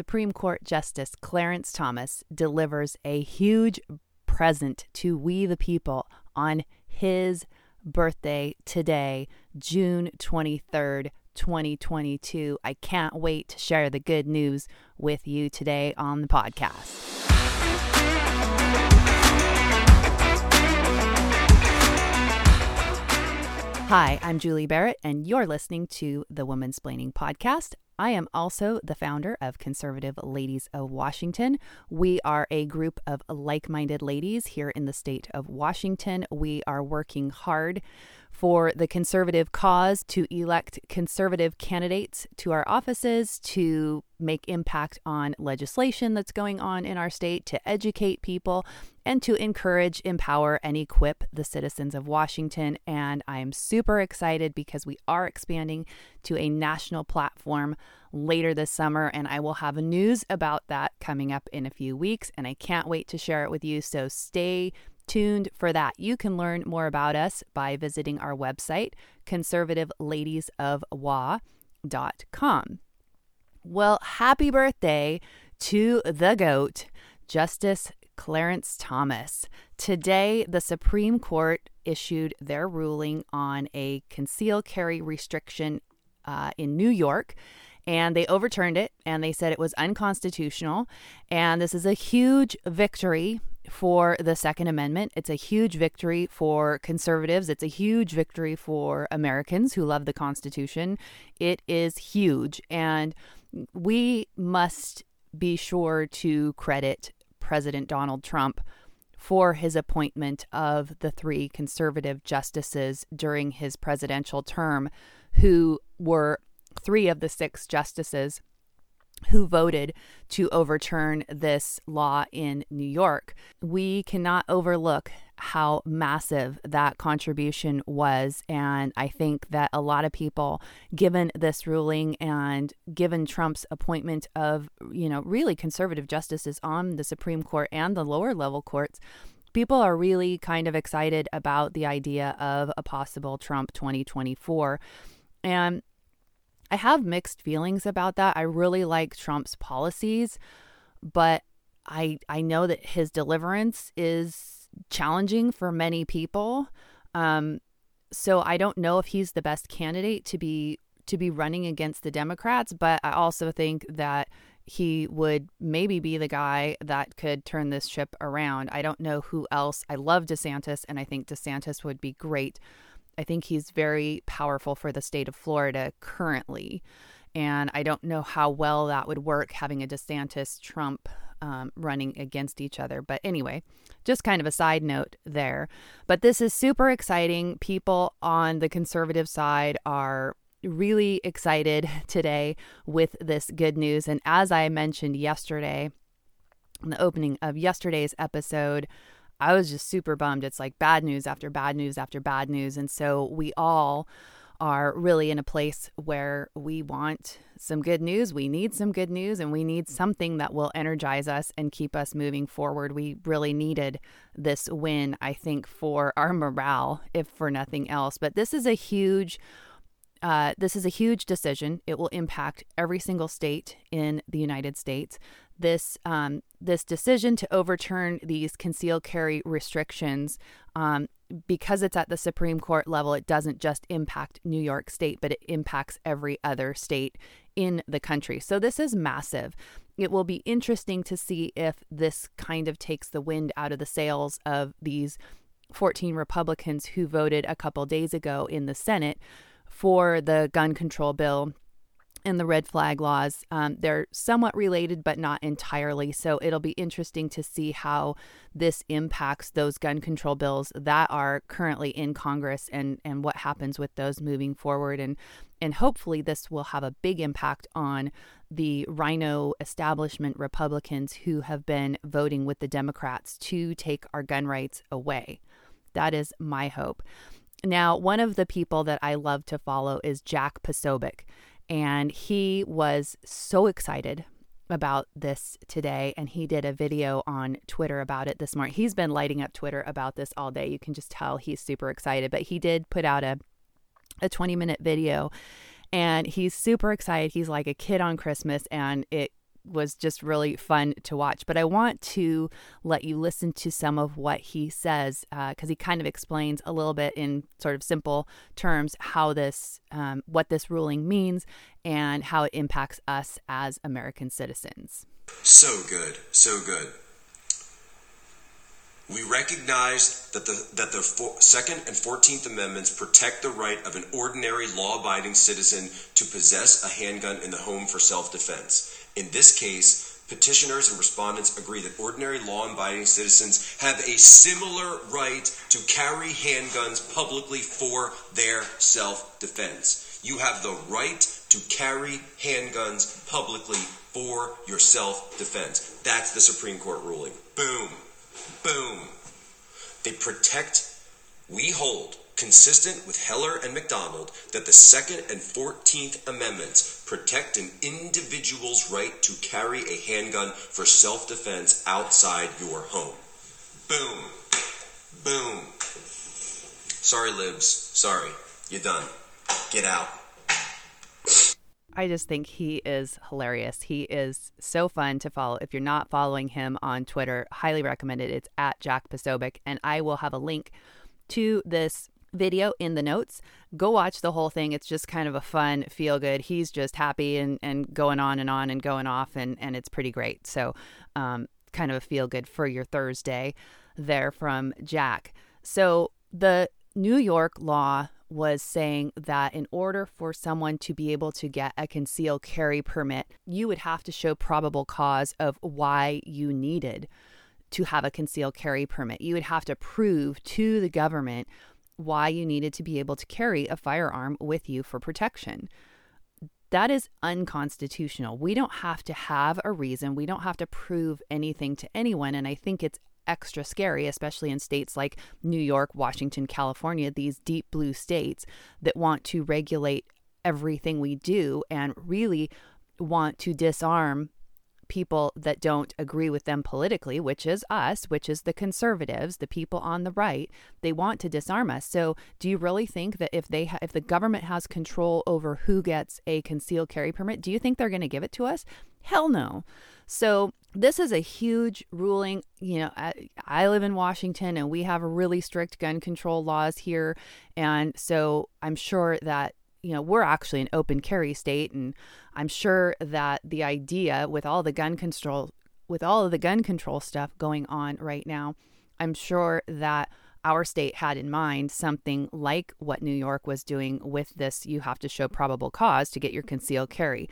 Supreme Court Justice Clarence Thomas delivers a huge present to we the people on his birthday today, June 23rd, 2022. I can't wait to share the good news with you today on the podcast. Hi, I'm Julie Barrett, and you're listening to the Woman's Splaining Podcast. I am also the founder of Conservative Ladies of Washington. We are a group of like minded ladies here in the state of Washington. We are working hard for the conservative cause to elect conservative candidates to our offices, to make impact on legislation that's going on in our state, to educate people, and to encourage, empower, and equip the citizens of Washington. And I'm super excited because we are expanding to a national platform later this summer, and I will have news about that coming up in a few weeks. And I can't wait to share it with you. So stay tuned for that. You can learn more about us by visiting our website, conservativeladiesofwa.com. Well, happy birthday to the GOAT, Justice Clarence Thomas. Today, the Supreme Court issued their ruling on a conceal carry restriction uh, in New York and they overturned it and they said it was unconstitutional. And this is a huge victory for the Second Amendment. It's a huge victory for conservatives. It's a huge victory for Americans who love the Constitution. It is huge. And we must be sure to credit President Donald Trump for his appointment of the three conservative justices during his presidential term, who were three of the six justices who voted to overturn this law in New York. We cannot overlook how massive that contribution was. And I think that a lot of people, given this ruling and given Trump's appointment of, you know, really conservative justices on the Supreme Court and the lower level courts, people are really kind of excited about the idea of a possible Trump 2024. And I have mixed feelings about that. I really like Trump's policies, but I I know that his deliverance is challenging for many people. Um, so I don't know if he's the best candidate to be to be running against the Democrats, but I also think that he would maybe be the guy that could turn this ship around. I don't know who else. I love DeSantis and I think DeSantis would be great I think he's very powerful for the state of Florida currently. And I don't know how well that would work having a DeSantis Trump um, running against each other. But anyway, just kind of a side note there. But this is super exciting. People on the conservative side are really excited today with this good news. And as I mentioned yesterday, in the opening of yesterday's episode, I was just super bummed. It's like bad news after bad news after bad news. And so we all are really in a place where we want some good news. We need some good news and we need something that will energize us and keep us moving forward. We really needed this win, I think, for our morale, if for nothing else. But this is a huge. Uh, this is a huge decision. It will impact every single state in the United States this um, this decision to overturn these concealed carry restrictions um, because it's at the Supreme Court level, it doesn't just impact New York State, but it impacts every other state in the country. So this is massive. It will be interesting to see if this kind of takes the wind out of the sails of these 14 Republicans who voted a couple days ago in the Senate for the gun control bill and the red flag laws. Um, they're somewhat related, but not entirely. So it'll be interesting to see how this impacts those gun control bills that are currently in Congress and, and what happens with those moving forward. And, and hopefully, this will have a big impact on the RINO establishment Republicans who have been voting with the Democrats to take our gun rights away. That is my hope. Now, one of the people that I love to follow is Jack Posobiec. And he was so excited about this today and he did a video on Twitter about it this morning. He's been lighting up Twitter about this all day. You can just tell he's super excited, but he did put out a a 20 minute video and he's super excited. He's like a kid on Christmas and it was just really fun to watch. But I want to let you listen to some of what he says because uh, he kind of explains a little bit in sort of simple terms how this, um, what this ruling means, and how it impacts us as American citizens. So good, so good. We recognize that the, that the Second and Fourteenth Amendments protect the right of an ordinary law abiding citizen to possess a handgun in the home for self defense. In this case, petitioners and respondents agree that ordinary law abiding citizens have a similar right to carry handguns publicly for their self defense. You have the right to carry handguns publicly for your self defense. That's the Supreme Court ruling. Boom. Boom. They protect, we hold, consistent with Heller and McDonald, that the Second and Fourteenth Amendments protect an individual's right to carry a handgun for self defense outside your home. Boom. Boom. Sorry, libs. Sorry. You're done. Get out. I just think he is hilarious. He is so fun to follow. If you're not following him on Twitter, highly recommend it. It's at Jack Posobiec, and I will have a link to this video in the notes. Go watch the whole thing. It's just kind of a fun, feel good. He's just happy and, and going on and on and going off, and, and it's pretty great. So, um, kind of a feel good for your Thursday there from Jack. So, the New York law was saying that in order for someone to be able to get a concealed carry permit, you would have to show probable cause of why you needed to have a concealed carry permit. You would have to prove to the government why you needed to be able to carry a firearm with you for protection. That is unconstitutional. We don't have to have a reason. We don't have to prove anything to anyone. And I think it's extra scary, especially in states like New York, Washington, California, these deep blue states that want to regulate everything we do and really want to disarm people that don't agree with them politically, which is us, which is the conservatives, the people on the right. They want to disarm us. So, do you really think that if they ha- if the government has control over who gets a concealed carry permit, do you think they're going to give it to us? Hell no. So, this is a huge ruling. You know, I, I, live in Washington and we have really strict gun control laws here. And so I'm sure that, you know, we're actually an open carry state. And I'm sure that the idea with all the gun control, with all of the gun control stuff going on right now, I'm sure that our state had in mind something like what New York was doing with this you have to show probable cause to get your concealed carry.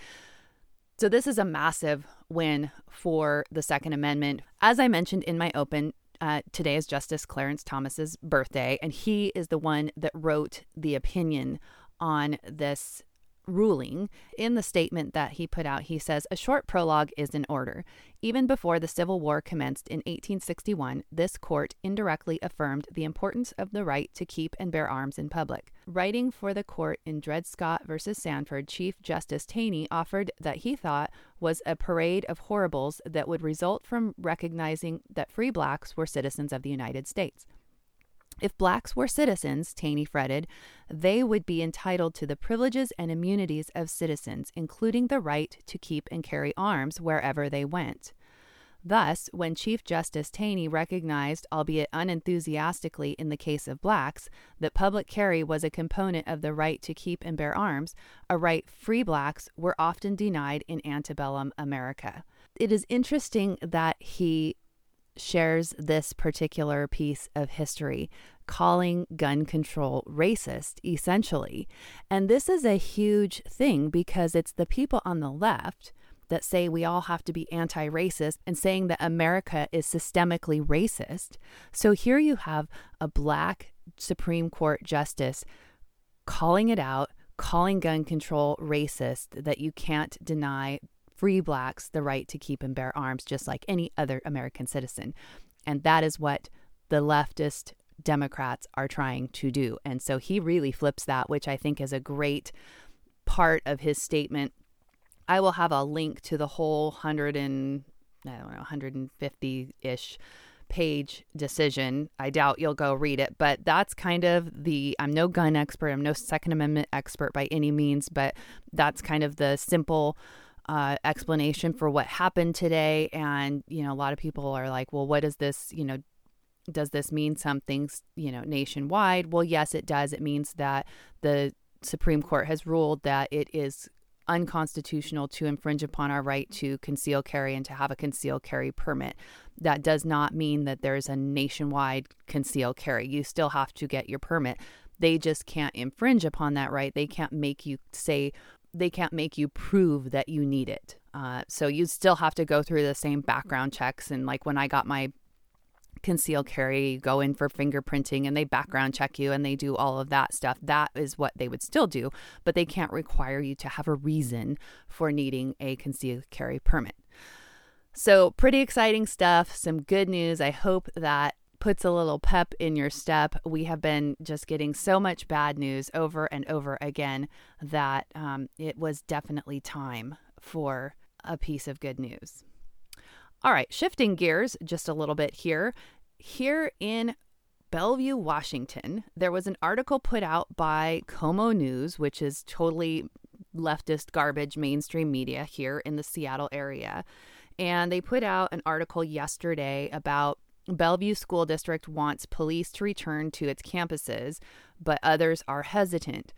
So, this is a massive win for the Second Amendment. As I mentioned in my open, uh, today is Justice Clarence Thomas's birthday, and he is the one that wrote the opinion on this ruling. In the statement that he put out, he says, A short prologue is in order. Even before the Civil War commenced in 1861, this court indirectly affirmed the importance of the right to keep and bear arms in public. Writing for the court in Dred Scott v. Sandford, Chief Justice Taney offered that he thought was a parade of horribles that would result from recognizing that free blacks were citizens of the United States. If blacks were citizens, Taney fretted, they would be entitled to the privileges and immunities of citizens, including the right to keep and carry arms wherever they went. Thus, when Chief Justice Taney recognized, albeit unenthusiastically in the case of blacks, that public carry was a component of the right to keep and bear arms, a right free blacks were often denied in antebellum America. It is interesting that he shares this particular piece of history, calling gun control racist, essentially. And this is a huge thing because it's the people on the left that say we all have to be anti racist and saying that America is systemically racist. So here you have a black Supreme Court justice calling it out, calling gun control racist, that you can't deny free blacks the right to keep and bear arms just like any other American citizen. And that is what the leftist Democrats are trying to do. And so he really flips that, which I think is a great part of his statement. I will have a link to the whole 100 and I don't know 150 ish page decision. I doubt you'll go read it, but that's kind of the I'm no gun expert, I'm no Second Amendment expert by any means, but that's kind of the simple uh, explanation for what happened today. And, you know, a lot of people are like, well, what does this, you know, does this mean something, you know, nationwide? Well, yes, it does. It means that the Supreme Court has ruled that it is unconstitutional to infringe upon our right to conceal carry and to have a concealed carry permit. That does not mean that there's a nationwide concealed carry. You still have to get your permit. They just can't infringe upon that right. They can't make you say, they can't make you prove that you need it. Uh, so you still have to go through the same background checks. And like when I got my conceal carry, you go in for fingerprinting and they background check you and they do all of that stuff. That is what they would still do, but they can't require you to have a reason for needing a concealed carry permit. So, pretty exciting stuff, some good news. I hope that puts a little pep in your step. We have been just getting so much bad news over and over again that um, it was definitely time for a piece of good news. All right, shifting gears just a little bit here. Here in Bellevue, Washington, there was an article put out by KOMO News, which is totally leftist garbage mainstream media here in the Seattle area. And they put out an article yesterday about Bellevue School District wants police to return to its campuses, but others are hesitant.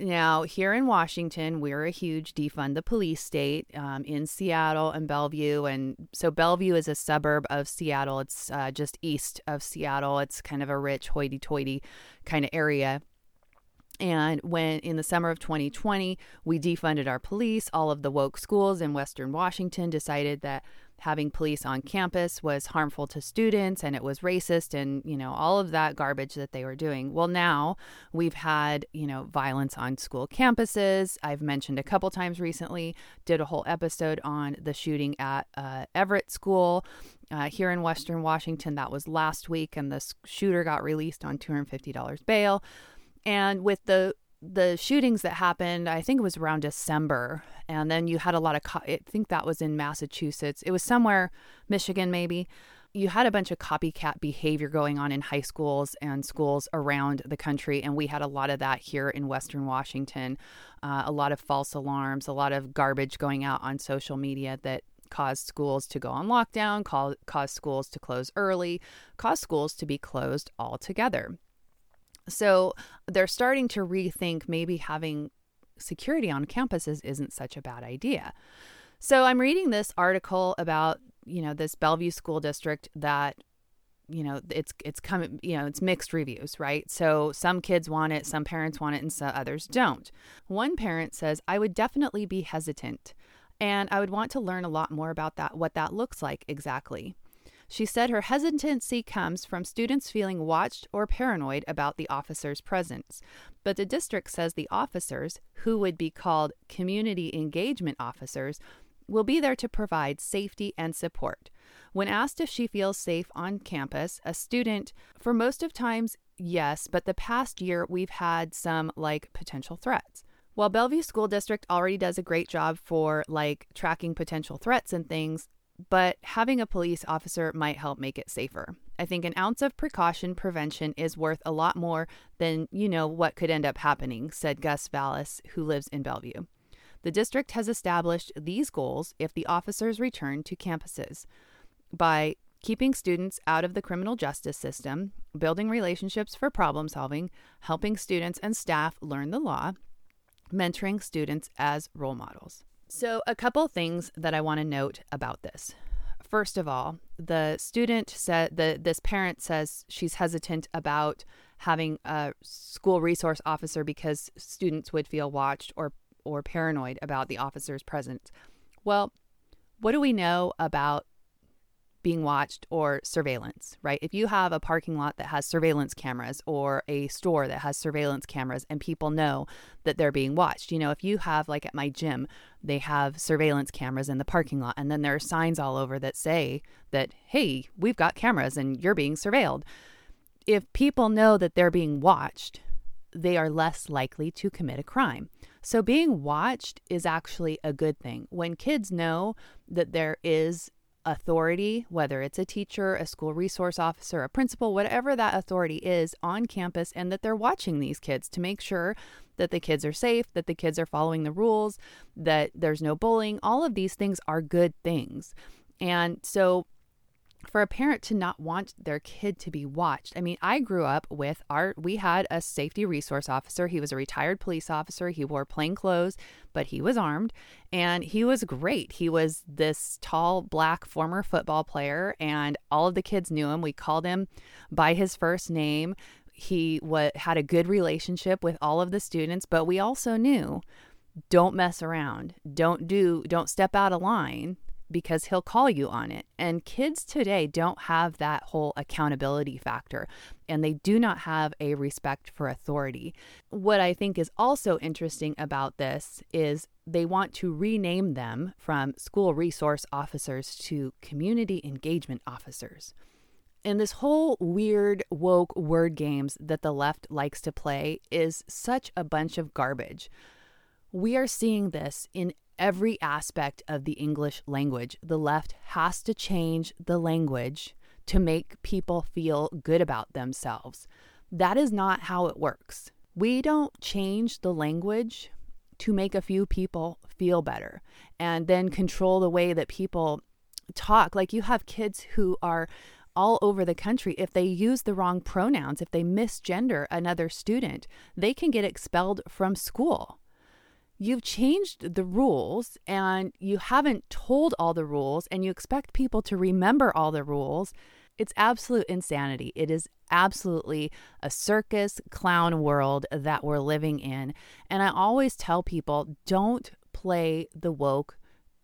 Now, here in Washington, we're a huge defund the police state um, in Seattle and Bellevue. And so Bellevue is a suburb of Seattle. It's uh, just east of Seattle. It's kind of a rich, hoity toity kind of area. And when in the summer of 2020, we defunded our police, all of the woke schools in Western Washington decided that having police on campus was harmful to students and it was racist and you know all of that garbage that they were doing. Well now we've had you know violence on school campuses. I've mentioned a couple times recently did a whole episode on the shooting at uh, everett school uh, here in western washington. That was last week and the shooter got released on $250 bail. And with the the shootings that happened, I think it was around December, and then you had a lot of. Co- I think that was in Massachusetts. It was somewhere, Michigan maybe. You had a bunch of copycat behavior going on in high schools and schools around the country, and we had a lot of that here in Western Washington. Uh, a lot of false alarms, a lot of garbage going out on social media that caused schools to go on lockdown, caused schools to close early, caused schools to be closed altogether. So they're starting to rethink maybe having security on campuses isn't such a bad idea. So I'm reading this article about, you know, this Bellevue school district that you know it's it's coming you know it's mixed reviews right? So some kids want it some parents want it and so others don't. One parent says i would definitely be hesitant and i would want to learn a lot more about that what that looks like exactly she said her hesitancy comes from students feeling watched or paranoid about the officer's presence. But the district says the officers, who would be called community engagement officers, will be there to provide safety and support. When asked if she feels safe on campus, a student, for most of times, yes, but the past year we've had some like potential threats. While Bellevue School District already does a great job for like tracking potential threats and things, but having a police officer might help make it safer. I think an ounce of precaution prevention is worth a lot more than, you know, what could end up happening, said Gus Vallis, who lives in Bellevue. The district has established these goals if the officers return to campuses by keeping students out of the criminal justice system, building relationships for problem solving, helping students and staff learn the law, mentoring students as role models. So, a couple things that I want to note about this. First of all, the student said the this parent says she's hesitant about having a school resource officer because students would feel watched or or paranoid about the officer's presence. Well, what do we know about being watched or surveillance, right? If you have a parking lot that has surveillance cameras or a store that has surveillance cameras and people know that they're being watched, you know, if you have, like at my gym, they have surveillance cameras in the parking lot and then there are signs all over that say that, hey, we've got cameras and you're being surveilled. If people know that they're being watched, they are less likely to commit a crime. So, being watched is actually a good thing. When kids know that there is authority, whether it's a teacher, a school resource officer, a principal, whatever that authority is on campus, and that they're watching these kids to make sure that the kids are safe, that the kids are following the rules, that there's no bullying. All of these things are good things. And so for a parent to not want their kid to be watched. I mean, I grew up with our, we had a safety resource officer. He was a retired police officer. He wore plain clothes, but he was armed and he was great. He was this tall, black former football player, and all of the kids knew him. We called him by his first name. He had a good relationship with all of the students, but we also knew don't mess around. Don't do, don't step out of line because he'll call you on it. And kids today don't have that whole accountability factor and they do not have a respect for authority. What I think is also interesting about this is they want to rename them from school resource officers to community engagement officers. And this whole weird woke word games that the left likes to play is such a bunch of garbage. We are seeing this in every aspect of the English language. The left has to change the language to make people feel good about themselves. That is not how it works. We don't change the language to make a few people feel better and then control the way that people talk. Like you have kids who are all over the country, if they use the wrong pronouns, if they misgender another student, they can get expelled from school you've changed the rules and you haven't told all the rules and you expect people to remember all the rules. It's absolute insanity. It is absolutely a circus clown world that we're living in. And I always tell people don't play the woke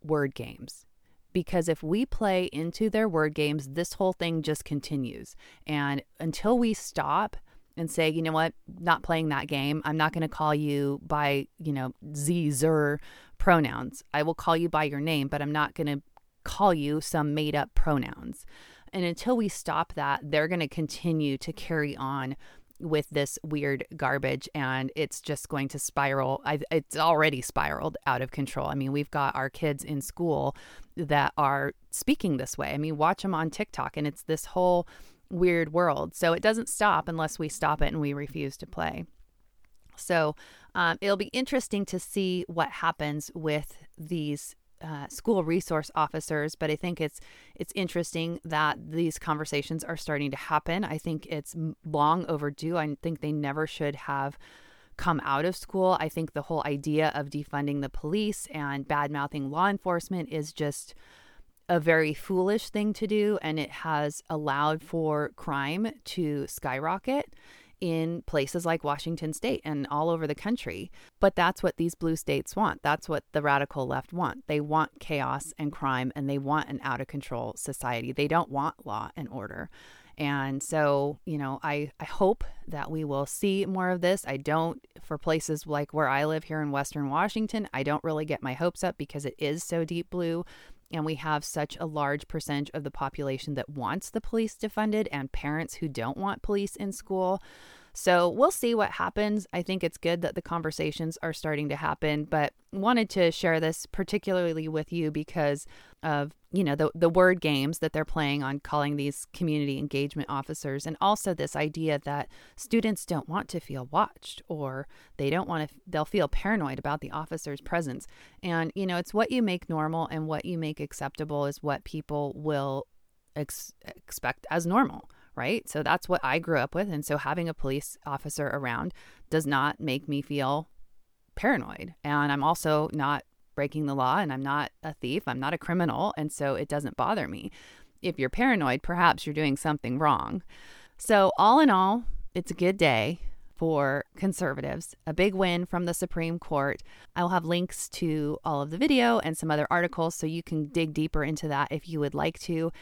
word games because if we play into their word games, this whole thing just continues. And until we stop, and say, you know what, not playing that game. I'm not going to call you by, you know, Z, Zer pronouns. I will call you by your name, but I'm not going to call you some made up pronouns. And until we stop that, they're going to continue to carry on with this weird garbage and it's just going to spiral. I, it's already spiraled out of control. I mean, we've got our kids in school that are speaking this way. I mean, watch them on TikTok and it's this whole weird world. So it doesn't stop unless we stop it and we refuse to play. So um, it'll be interesting to see what happens with these uh, school resource officers, but I think it's it's interesting that these conversations are starting to happen. I think it's long overdue. I think they never should have come out of school. I think the whole idea of defunding the police and bad mouthing law enforcement is just a very foolish thing to do, and it has allowed for crime to skyrocket in places like Washington state and all over the country. But that's what these blue states want. That's what the radical left want. They want chaos and crime and they want an out of control society. They don't want law and order. And so, you know, I, I hope that we will see more of this. I don't, for places like where I live here in Western Washington, I don't really get my hopes up because it is so deep blue and we have such a large percentage of the population that wants the police defunded and parents who don't want police in school. So we'll see what happens. I think it's good that the conversations are starting to happen, but wanted to share this particularly with you because of, you know, the the word games that they're playing on calling these community engagement officers and also this idea that students don't want to feel watched or they don't want to they'll feel paranoid about the officer's presence. And you know, it's what you make normal and what you make acceptable is what people will ex- expect as normal right? So that's what I grew up with. And so having a police officer around does not make me feel paranoid. And I'm also not breaking the law and I'm not a thief, I'm not a criminal. And so it doesn't bother me. If you're paranoid, perhaps you're doing something wrong. So, all in all, it's a good day for conservatives, a big win from the Supreme Court. I'll have links to all of the video and some other articles so you can dig deeper into that if you would like to.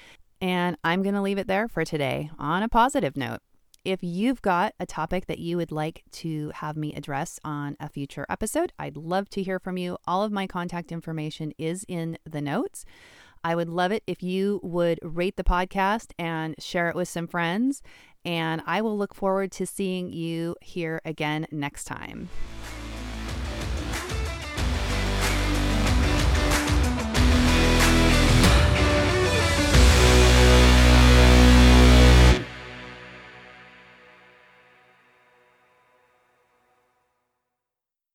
And I'm going to leave it there for today on a positive note. If you've got a topic that you would like to have me address on a future episode, I'd love to hear from you. All of my contact information is in the notes. I would love it if you would rate the podcast and share it with some friends. And I will look forward to seeing you here again next time.